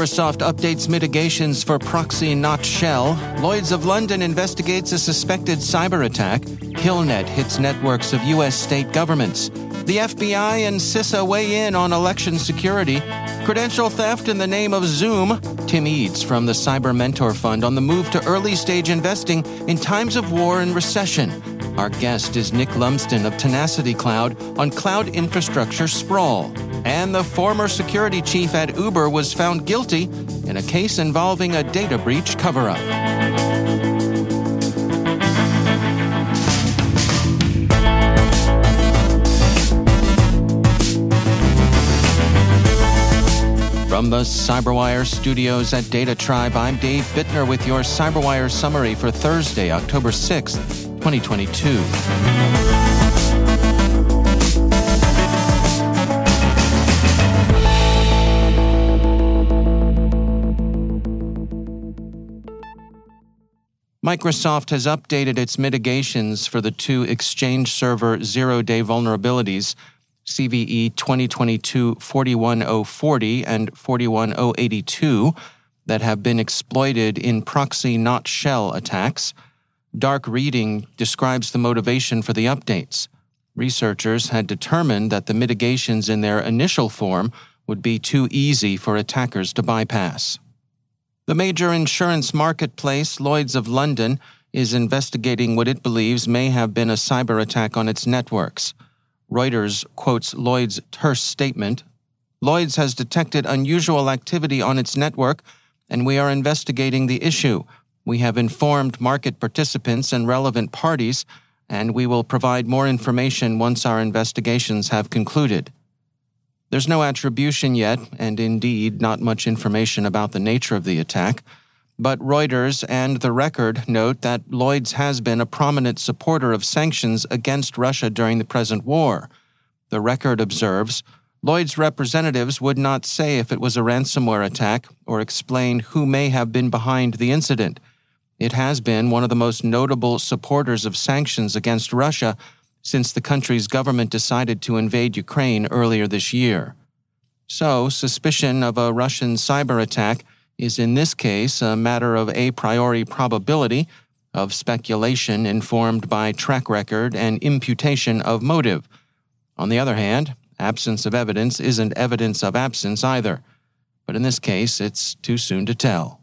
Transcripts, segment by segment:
Microsoft updates mitigations for ProxyNotShell. Lloyds of London investigates a suspected cyber attack. Killnet hits networks of U.S. state governments. The FBI and CISA weigh in on election security. Credential theft in the name of Zoom. Tim Eades from the Cyber Mentor Fund on the move to early stage investing in times of war and recession. Our guest is Nick Lumsden of Tenacity Cloud on cloud infrastructure sprawl. And the former security chief at Uber was found guilty in a case involving a data breach cover up. From the Cyberwire studios at Data Tribe, I'm Dave Bittner with your Cyberwire summary for Thursday, October 6th, 2022. Microsoft has updated its mitigations for the two Exchange Server zero day vulnerabilities, CVE 2022 41040 and 41082, that have been exploited in ProxyNotShell attacks. Dark Reading describes the motivation for the updates. Researchers had determined that the mitigations in their initial form would be too easy for attackers to bypass. The major insurance marketplace, Lloyds of London, is investigating what it believes may have been a cyber attack on its networks. Reuters quotes Lloyd's terse statement Lloyd's has detected unusual activity on its network, and we are investigating the issue. We have informed market participants and relevant parties, and we will provide more information once our investigations have concluded. There's no attribution yet, and indeed not much information about the nature of the attack. But Reuters and The Record note that Lloyds has been a prominent supporter of sanctions against Russia during the present war. The Record observes Lloyd's representatives would not say if it was a ransomware attack or explain who may have been behind the incident. It has been one of the most notable supporters of sanctions against Russia since the country's government decided to invade Ukraine earlier this year. So, suspicion of a Russian cyber attack is in this case a matter of a priori probability, of speculation informed by track record and imputation of motive. On the other hand, absence of evidence isn't evidence of absence either. But in this case, it's too soon to tell.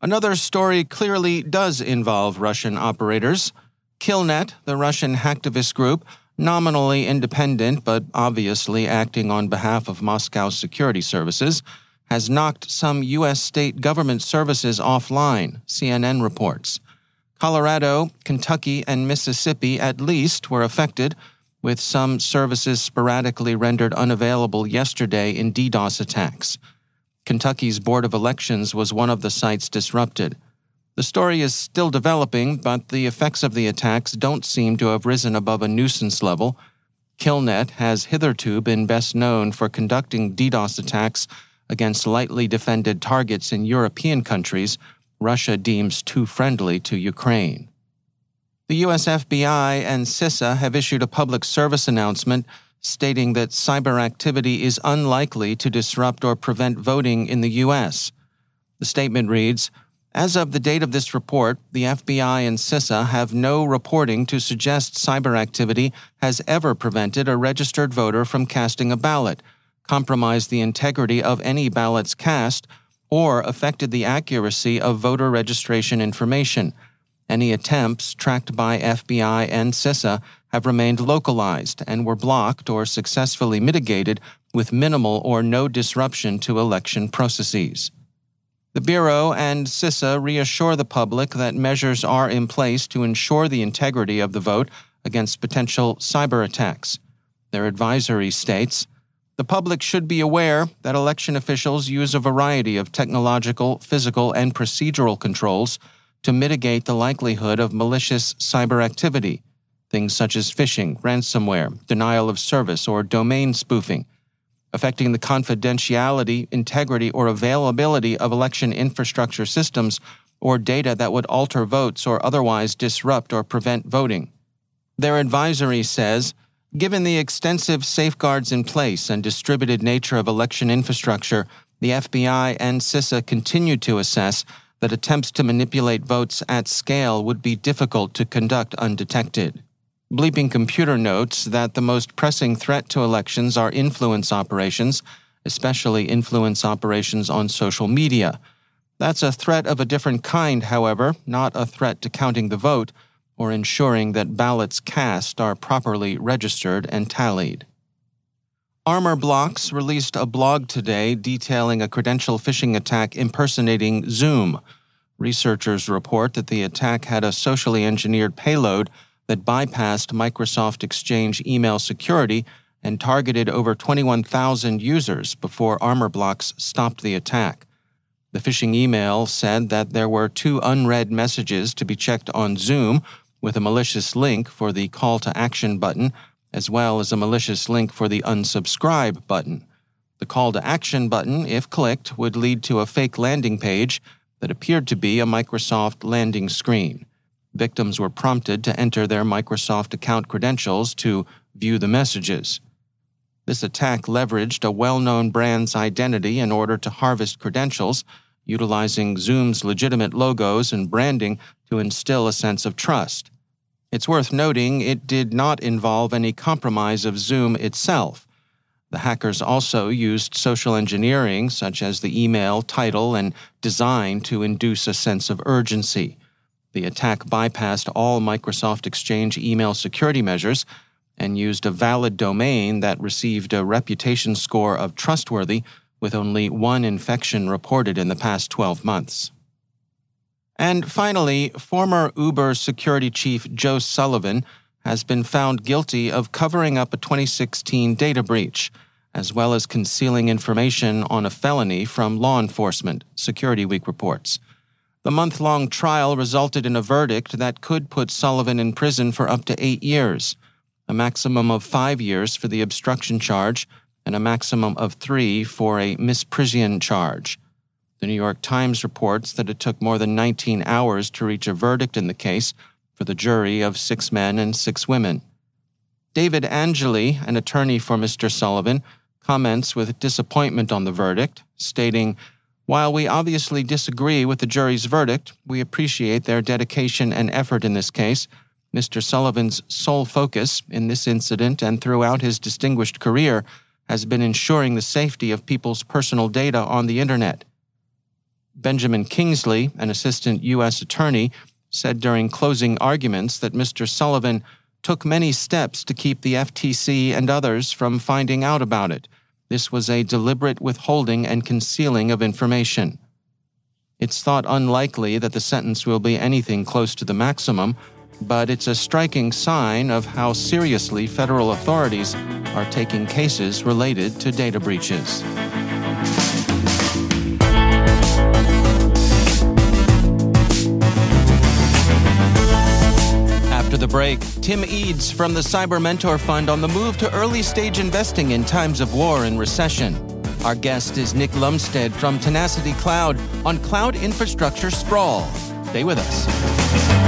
Another story clearly does involve Russian operators. Killnet, the Russian hacktivist group, nominally independent but obviously acting on behalf of Moscow's security services, has knocked some U.S. state government services offline, CNN reports. Colorado, Kentucky, and Mississippi at least were affected, with some services sporadically rendered unavailable yesterday in DDoS attacks. Kentucky's Board of Elections was one of the sites disrupted. The story is still developing, but the effects of the attacks don't seem to have risen above a nuisance level. Killnet has hitherto been best known for conducting DDoS attacks against lightly defended targets in European countries Russia deems too friendly to Ukraine. The US FBI and CISA have issued a public service announcement stating that cyber activity is unlikely to disrupt or prevent voting in the U.S. The statement reads As of the date of this report, the FBI and CISA have no reporting to suggest cyber activity has ever prevented a registered voter from casting a ballot, compromised the integrity of any ballots cast, or affected the accuracy of voter registration information. Any attempts tracked by FBI and CISA have remained localized and were blocked or successfully mitigated with minimal or no disruption to election processes. The Bureau and CISA reassure the public that measures are in place to ensure the integrity of the vote against potential cyber attacks. Their advisory states the public should be aware that election officials use a variety of technological, physical, and procedural controls to mitigate the likelihood of malicious cyber activity, things such as phishing, ransomware, denial of service, or domain spoofing, affecting the confidentiality, integrity, or availability of election infrastructure systems or data that would alter votes or otherwise disrupt or prevent voting. Their advisory says, Given the extensive safeguards in place and distributed nature of election infrastructure, the FBI and CISA continue to assess that attempts to manipulate votes at scale would be difficult to conduct undetected. Bleeping Computer notes that the most pressing threat to elections are influence operations, especially influence operations on social media. That's a threat of a different kind, however, not a threat to counting the vote or ensuring that ballots cast are properly registered and tallied. Armorblox released a blog today detailing a credential phishing attack impersonating Zoom. Researchers report that the attack had a socially engineered payload that bypassed Microsoft Exchange email security and targeted over 21,000 users before Armorblox stopped the attack. The phishing email said that there were two unread messages to be checked on Zoom with a malicious link for the call to action button as well as a malicious link for the unsubscribe button. The call to action button, if clicked, would lead to a fake landing page that appeared to be a Microsoft landing screen. Victims were prompted to enter their Microsoft account credentials to view the messages. This attack leveraged a well known brand's identity in order to harvest credentials, utilizing Zoom's legitimate logos and branding to instill a sense of trust. It's worth noting it did not involve any compromise of Zoom itself. The hackers also used social engineering, such as the email, title, and design, to induce a sense of urgency. The attack bypassed all Microsoft Exchange email security measures and used a valid domain that received a reputation score of trustworthy with only one infection reported in the past 12 months. And finally, former Uber security chief Joe Sullivan has been found guilty of covering up a 2016 data breach, as well as concealing information on a felony from law enforcement, Security Week reports. The month long trial resulted in a verdict that could put Sullivan in prison for up to eight years, a maximum of five years for the obstruction charge, and a maximum of three for a misprision charge. The New York Times reports that it took more than 19 hours to reach a verdict in the case for the jury of six men and six women. David Angeli, an attorney for Mr. Sullivan, comments with disappointment on the verdict, stating, While we obviously disagree with the jury's verdict, we appreciate their dedication and effort in this case. Mr. Sullivan's sole focus in this incident and throughout his distinguished career has been ensuring the safety of people's personal data on the Internet. Benjamin Kingsley, an assistant U.S. attorney, said during closing arguments that Mr. Sullivan took many steps to keep the FTC and others from finding out about it. This was a deliberate withholding and concealing of information. It's thought unlikely that the sentence will be anything close to the maximum, but it's a striking sign of how seriously federal authorities are taking cases related to data breaches. The break, Tim Eades from the Cyber Mentor Fund on the move to early stage investing in times of war and recession. Our guest is Nick Lumsden from Tenacity Cloud on cloud infrastructure sprawl. Stay with us.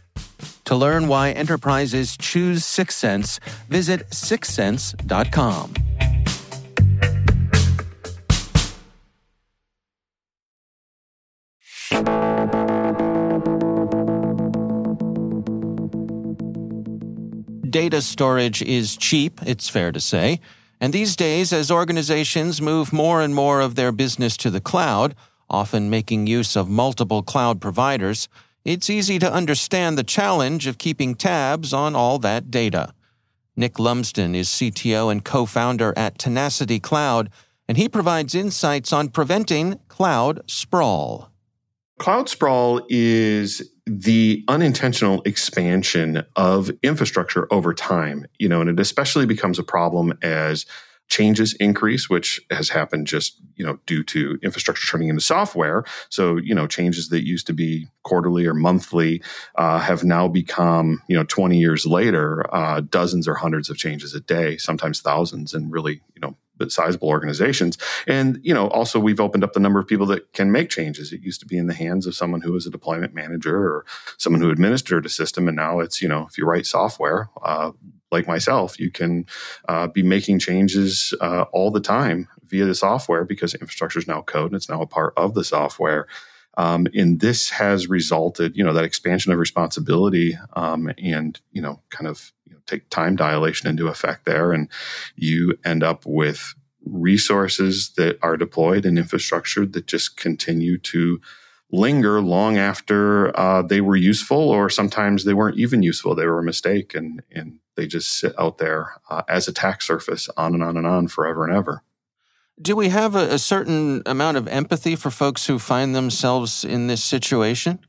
To learn why enterprises choose Syxsense, visit syxsense.com. Data storage is cheap, it's fair to say. And these days, as organizations move more and more of their business to the cloud, often making use of multiple cloud providers, it's easy to understand the challenge of keeping tabs on all that data. Nick Lumsden is CTO and co founder at Tenacity Cloud, and he provides insights on preventing cloud sprawl. Cloud sprawl is the unintentional expansion of infrastructure over time, you know, and it especially becomes a problem as changes increase, which has happened just you know due to infrastructure turning into software. So you know changes that used to be quarterly or monthly uh, have now become you know 20 years later uh, dozens or hundreds of changes a day, sometimes thousands, and really you know sizable organizations. And you know, also we've opened up the number of people that can make changes. It used to be in the hands of someone who was a deployment manager or someone who administered a system, and now it's you know, if you write software, uh, like myself, you can uh, be making changes uh, all the time via the software because infrastructure is now code and it's now a part of the software. Um, and this has resulted, you know, that expansion of responsibility um, and, you know, kind of you know, take time dilation into effect there. And you end up with resources that are deployed in infrastructure that just continue to linger long after uh, they were useful, or sometimes they weren't even useful. They were a mistake, and and they just sit out there uh, as attack surface on and on and on forever and ever. Do we have a, a certain amount of empathy for folks who find themselves in this situation?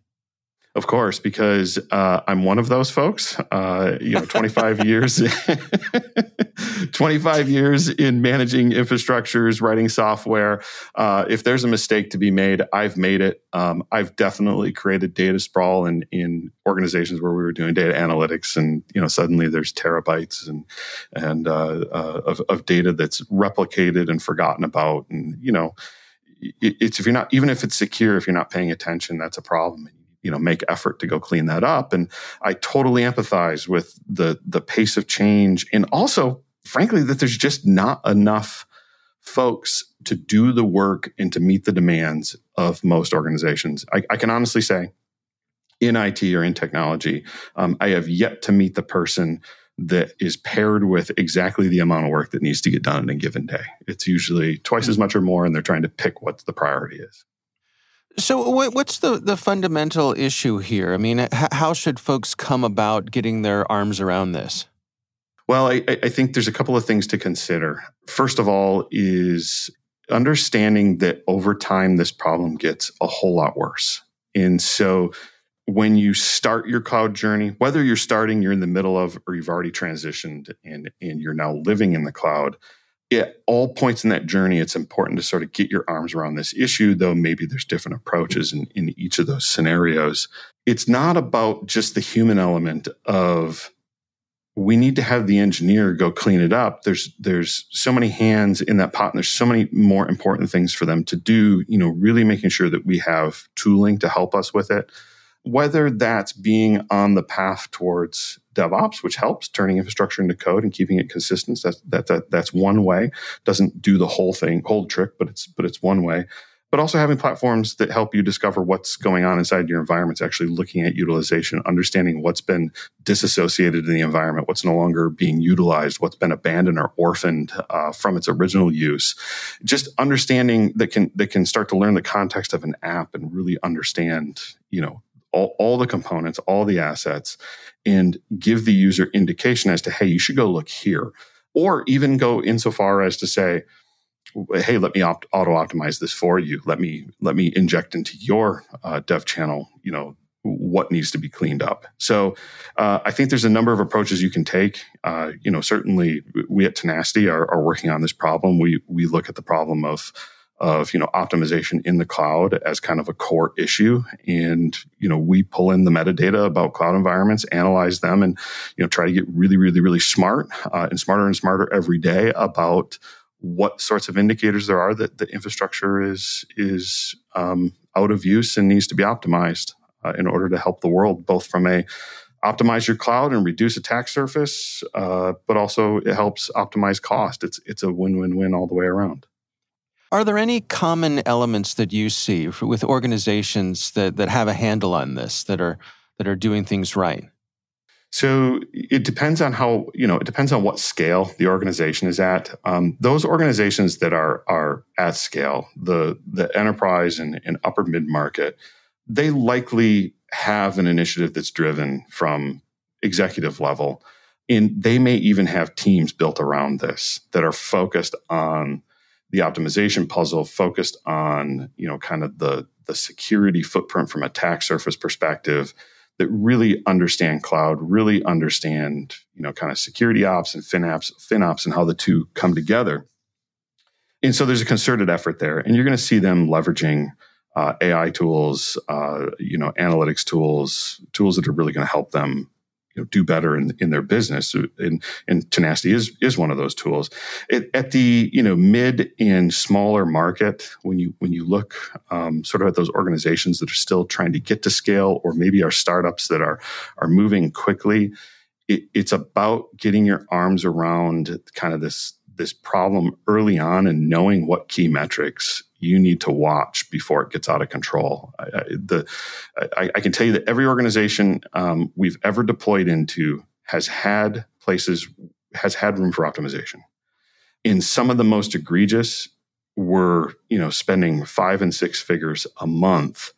Of course, because uh, I'm one of those folks. Uh, you know, 25 years, 25 years in managing infrastructures, writing software. Uh, if there's a mistake to be made, I've made it. Um, I've definitely created data sprawl in in organizations where we were doing data analytics, and you know, suddenly there's terabytes and and uh, uh, of, of data that's replicated and forgotten about, and you know. It's if you're not even if it's secure, if you're not paying attention, that's a problem you know make effort to go clean that up. And i totally empathize with the the pace of change and also frankly that there's just not enough folks to do the work and to meet the demands of most organizations. I, I can honestly say in it or in technology um, i have yet to meet the person that is paired with exactly the amount of work that needs to get done in a given day. It's usually twice as mm-hmm. much or more and they're trying to pick what the priority is So, what's the, the fundamental issue here? I mean, how should folks come about getting their arms around this? Well, I, I think there's a couple of things to consider. First of all, is understanding that over time, this problem gets a whole lot worse. And so, when you start your cloud journey, whether you're starting, you're in the middle of, or you've already transitioned and, and you're now living in the cloud, at all points in that journey, it's important to sort of get your arms around this issue, though maybe there's different approaches in, in each of those scenarios. It's not about just the human element of we need to have the engineer go clean it up. There's there's so many hands in that pot, and there's so many more important things for them to do. You know, really making sure that we have tooling to help us with it whether that's being on the path towards DevOps, which helps turning infrastructure into code and keeping it consistent. That's that, that that's one way. Doesn't do the whole thing, whole trick, but it's but it's one way. But also having platforms that help you discover what's going on inside your environments, actually looking at utilization, understanding what's been disassociated in the environment, what's no longer being utilized, what's been abandoned or orphaned uh, from its original use. Just understanding that can that can start to learn the context of an app and really understand, you know, all, all the components, all the assets, and give the user indication as to, hey, you should go look here. Or even go insofar as to say, hey, let me opt- auto optimize this for you. Let me let me inject into your uh, dev channel, you know, what needs to be cleaned up. So uh, I think there's a number of approaches you can take. Uh, you know, certainly we at Tenacity are, are, working on this problem. We we look at the problem of of you know optimization in the cloud as kind of a core issue. And you know we pull in the metadata about cloud environments analyze them and you know try to get really really really smart uh, and smarter and smarter every day about what sorts of indicators there are that the infrastructure is is um, out of use and needs to be optimized uh, in order to help the world both from a optimize your cloud and reduce attack surface uh, but also it helps optimize cost. It's it's a win-win-win all the way around are there any common elements that you see with organizations that, that have a handle on this, that are that are doing things right? So it depends on how you know it depends on what scale the organization is at. Um, those organizations that are are at scale, the the enterprise and, and upper mid market, they likely have an initiative that's driven from executive level, and they may even have teams built around this that are focused on the optimization puzzle focused on you know kind of the the security footprint from attack surface perspective that really understand cloud, really understand you know kind of security ops and FinOps, FinOps, and how the two come together. And so there's a concerted effort there, and you're going to see them leveraging uh, AI tools, uh, you know, analytics tools, tools that are really going to help them you know, do better in, in their business. And, and tenacity is, is one of those tools. It, at the, you know, mid and smaller market, when you, when you look um, sort of at those organizations that are still trying to get to scale, or maybe are startups that are, are moving quickly, it, it's about getting your arms around kind of this, this problem early on and knowing what key metrics you need to watch before it gets out of control. I, I the, I, I, can tell you that every organization um, we've ever deployed into has had places, has had room for optimization. In some of the most egregious, were you know spending five and six figures a month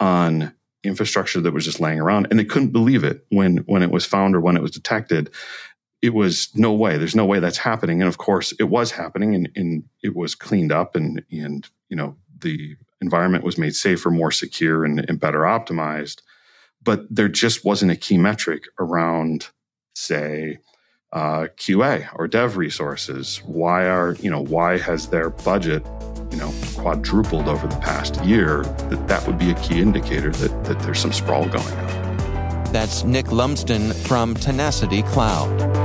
on infrastructure that was just laying around, and they couldn't believe it when when it was found or when it was detected it was no way. There's no way that's happening. And of course, it was happening, and, and it was cleaned up, and and you know the environment was made safer, more secure, and, and better optimized. But there just wasn't a key metric around, say, uh, QA or dev resources. Why are you know why has their budget you know quadrupled over the past year? That that would be a key indicator that that there's some sprawl going on. That's Nick Lumsden from Tenacity Cloud.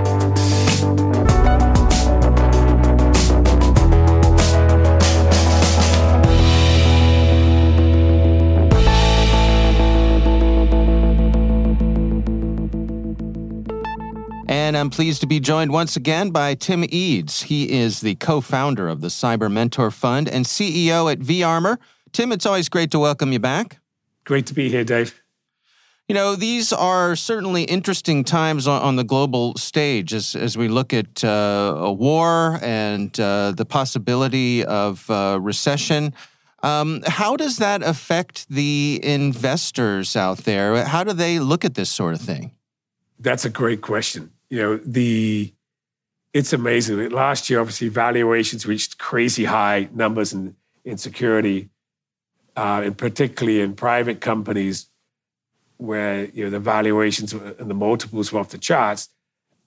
And I'm pleased to be joined once again by Tim Eades. He is the co founder of the Cyber Mentor Fund and CEO at vArmour. Tim, it's always great to welcome you back. Great to be here, Dave. You know, these are certainly interesting times on, on the global stage as, as we look at uh, a war and uh, the possibility of uh, recession. Um, how does that affect the investors out there? How do they look at this sort of thing? That's a great question. You know, the it's amazing. Last year, obviously, valuations reached crazy high numbers in, in security, uh, and particularly in private companies where you know the valuations and the multiples were off the charts.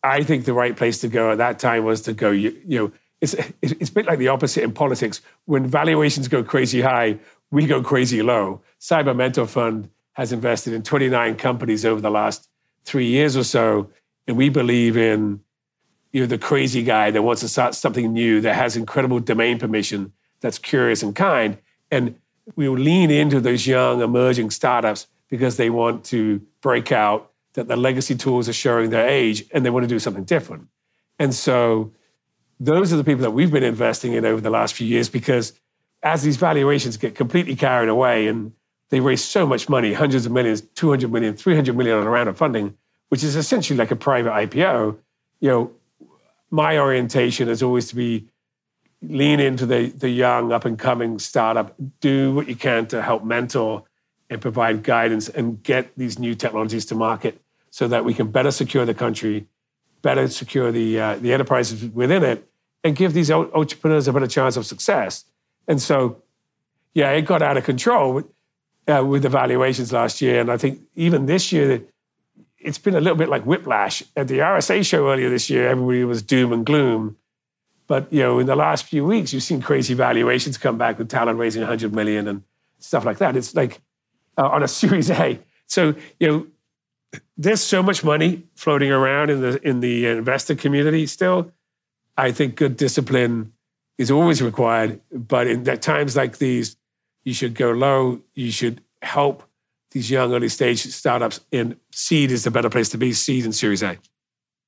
I think the right place to go at that time was to go. You, you know, it's it's a bit like the opposite in politics. When valuations go crazy high, we go crazy low. Cyber Mentor Fund has invested in 29 companies over the last three years or so, and we believe in you know the crazy guy that wants to start something new that has incredible domain permission, that's curious and kind, and we will lean into those young emerging startups because they want to break out that the legacy tools are showing their age and they want to do something different. And so those are the people that we've been investing in over the last few years because as these valuations get completely carried away and they raise so much money, hundreds of millions, 200 million, 300 million on a round of funding, which is essentially like a private IPO, you know, my orientation is always to be lean into the, the young up and coming startup, do what you can to help mentor and provide guidance and get these new technologies to market so that we can better secure the country, better secure the, uh, the enterprises within it, and give these entrepreneurs a better chance of success. And so, yeah, it got out of control uh, with the valuations last year. And I think even this year, it's been a little bit like whiplash. At the RSA show earlier this year, everybody was doom and gloom. But you know, in the last few weeks, you've seen crazy valuations come back with Talon raising 100 million and stuff like that. It's like uh, on a Series A. So you know, there's so much money floating around in the in the investor community still. I think good discipline is always required, but in times like these, you should go low. You should help these young early stage startups. And seed is the better place to be. Seed and Series A.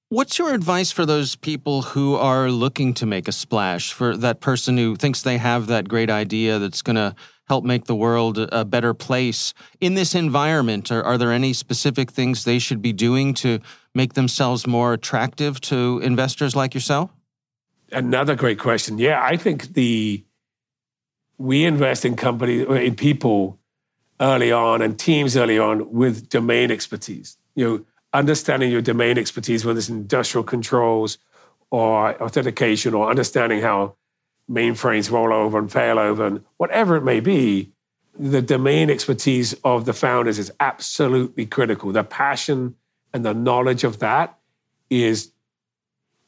What's your advice for those people who are looking to make a splash? For that person who thinks they have that great idea that's going to help make the world a better place in this environment? Are, are, there any specific things they should be doing to make themselves more attractive to investors like yourself? Another great question. Yeah, I think the we invest in companies in people early on and teams early on with domain expertise. You know, understanding your domain expertise, whether it's industrial controls or authentication or understanding how mainframes roll over and fail over and whatever it may be, the domain expertise of the founders is absolutely critical. The passion and the knowledge of that is,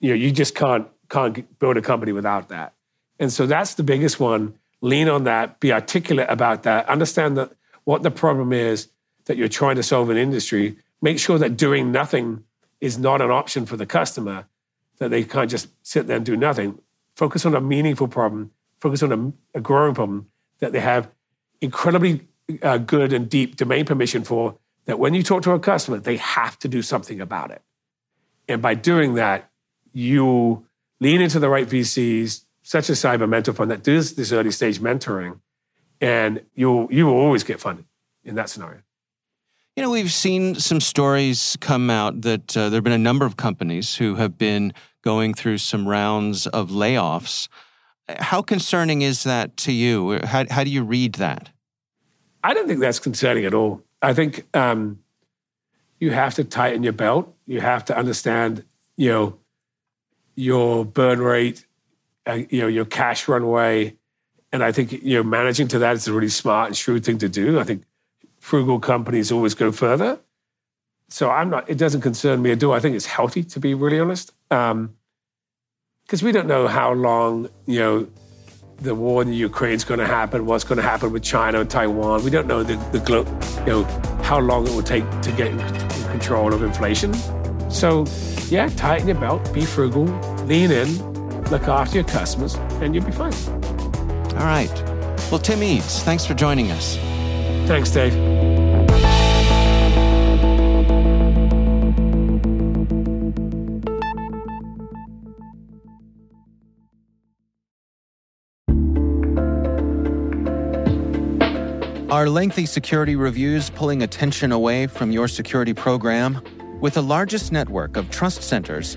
you know, you just can't can't build a company without that. And so that's the biggest one. Lean on that, be articulate about that, understand that what the problem is that you're trying to solve in industry. Make sure that doing nothing is not an option for the customer, that they can't just sit there and do nothing focus on a meaningful problem, focus on a, a growing problem that they have incredibly uh, good and deep domain permission for, that when you talk to a customer, they have to do something about it. And by doing that, you lean into the right VCs, such as Cyber Mentor Fund, that does this early stage mentoring, and you'll you will always get funded in that scenario. You know, we've seen some stories come out that uh, there have been a number of companies who have been going through some rounds of layoffs. How concerning is that to you? How, how do you read that? I don't think that's concerning at all. I think um, you have to tighten your belt. You have to understand, you know, your burn rate, uh, you know, your cash runway, and I think you know managing to that is a really smart and shrewd thing to do. I think frugal companies always go further. So I'm not. It doesn't concern me at all. I think it's healthy to be really honest because um, we don't know how long you know the war in Ukraine is going to happen, what's going to happen with China and Taiwan. We don't know the, the glo- you know how long it will take to get control of inflation. So, yeah, tighten your belt, be frugal, lean in, look after your customers, and you'll be fine. All right. Well, Tim Eades, thanks for joining us. Thanks, Dave. Are lengthy security reviews pulling attention away from your security program? With the largest network of trust centers,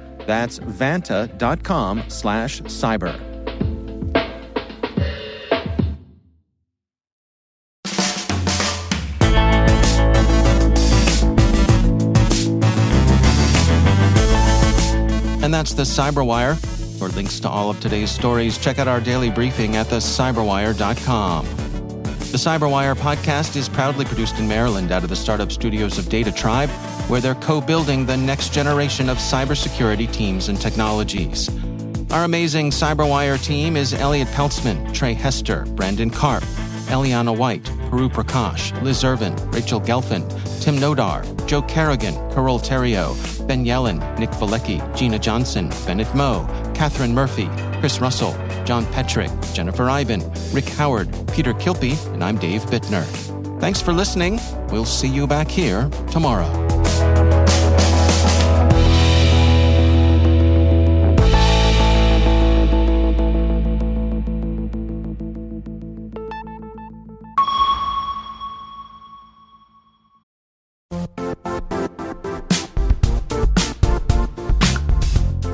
That's vanta.com slash cyber. And that's the Cyberwire. For links to all of today's stories, check out our daily briefing at thecyberwire.com. The Cyberwire podcast is proudly produced in Maryland out of the startup studios of Data Tribe, where they're co building the next generation of cybersecurity teams and technologies. Our amazing Cyberwire team is Elliot Peltzman, Trey Hester, Brandon Karp, Eliana White, Puru Prakash, Liz Irvin, Rachel Gelfand, Tim Nodar, Joe Kerrigan, Carole Theriault, Ben Yellen, Nick Veliky, Gina Johnson, Bennett Moe, Catherine Murphy, Chris Russell, John Petrick, Jennifer Eiben, Rick Howard, Peter Kilpe, and I'm Dave Bittner. Thanks for listening. We'll see you back here tomorrow.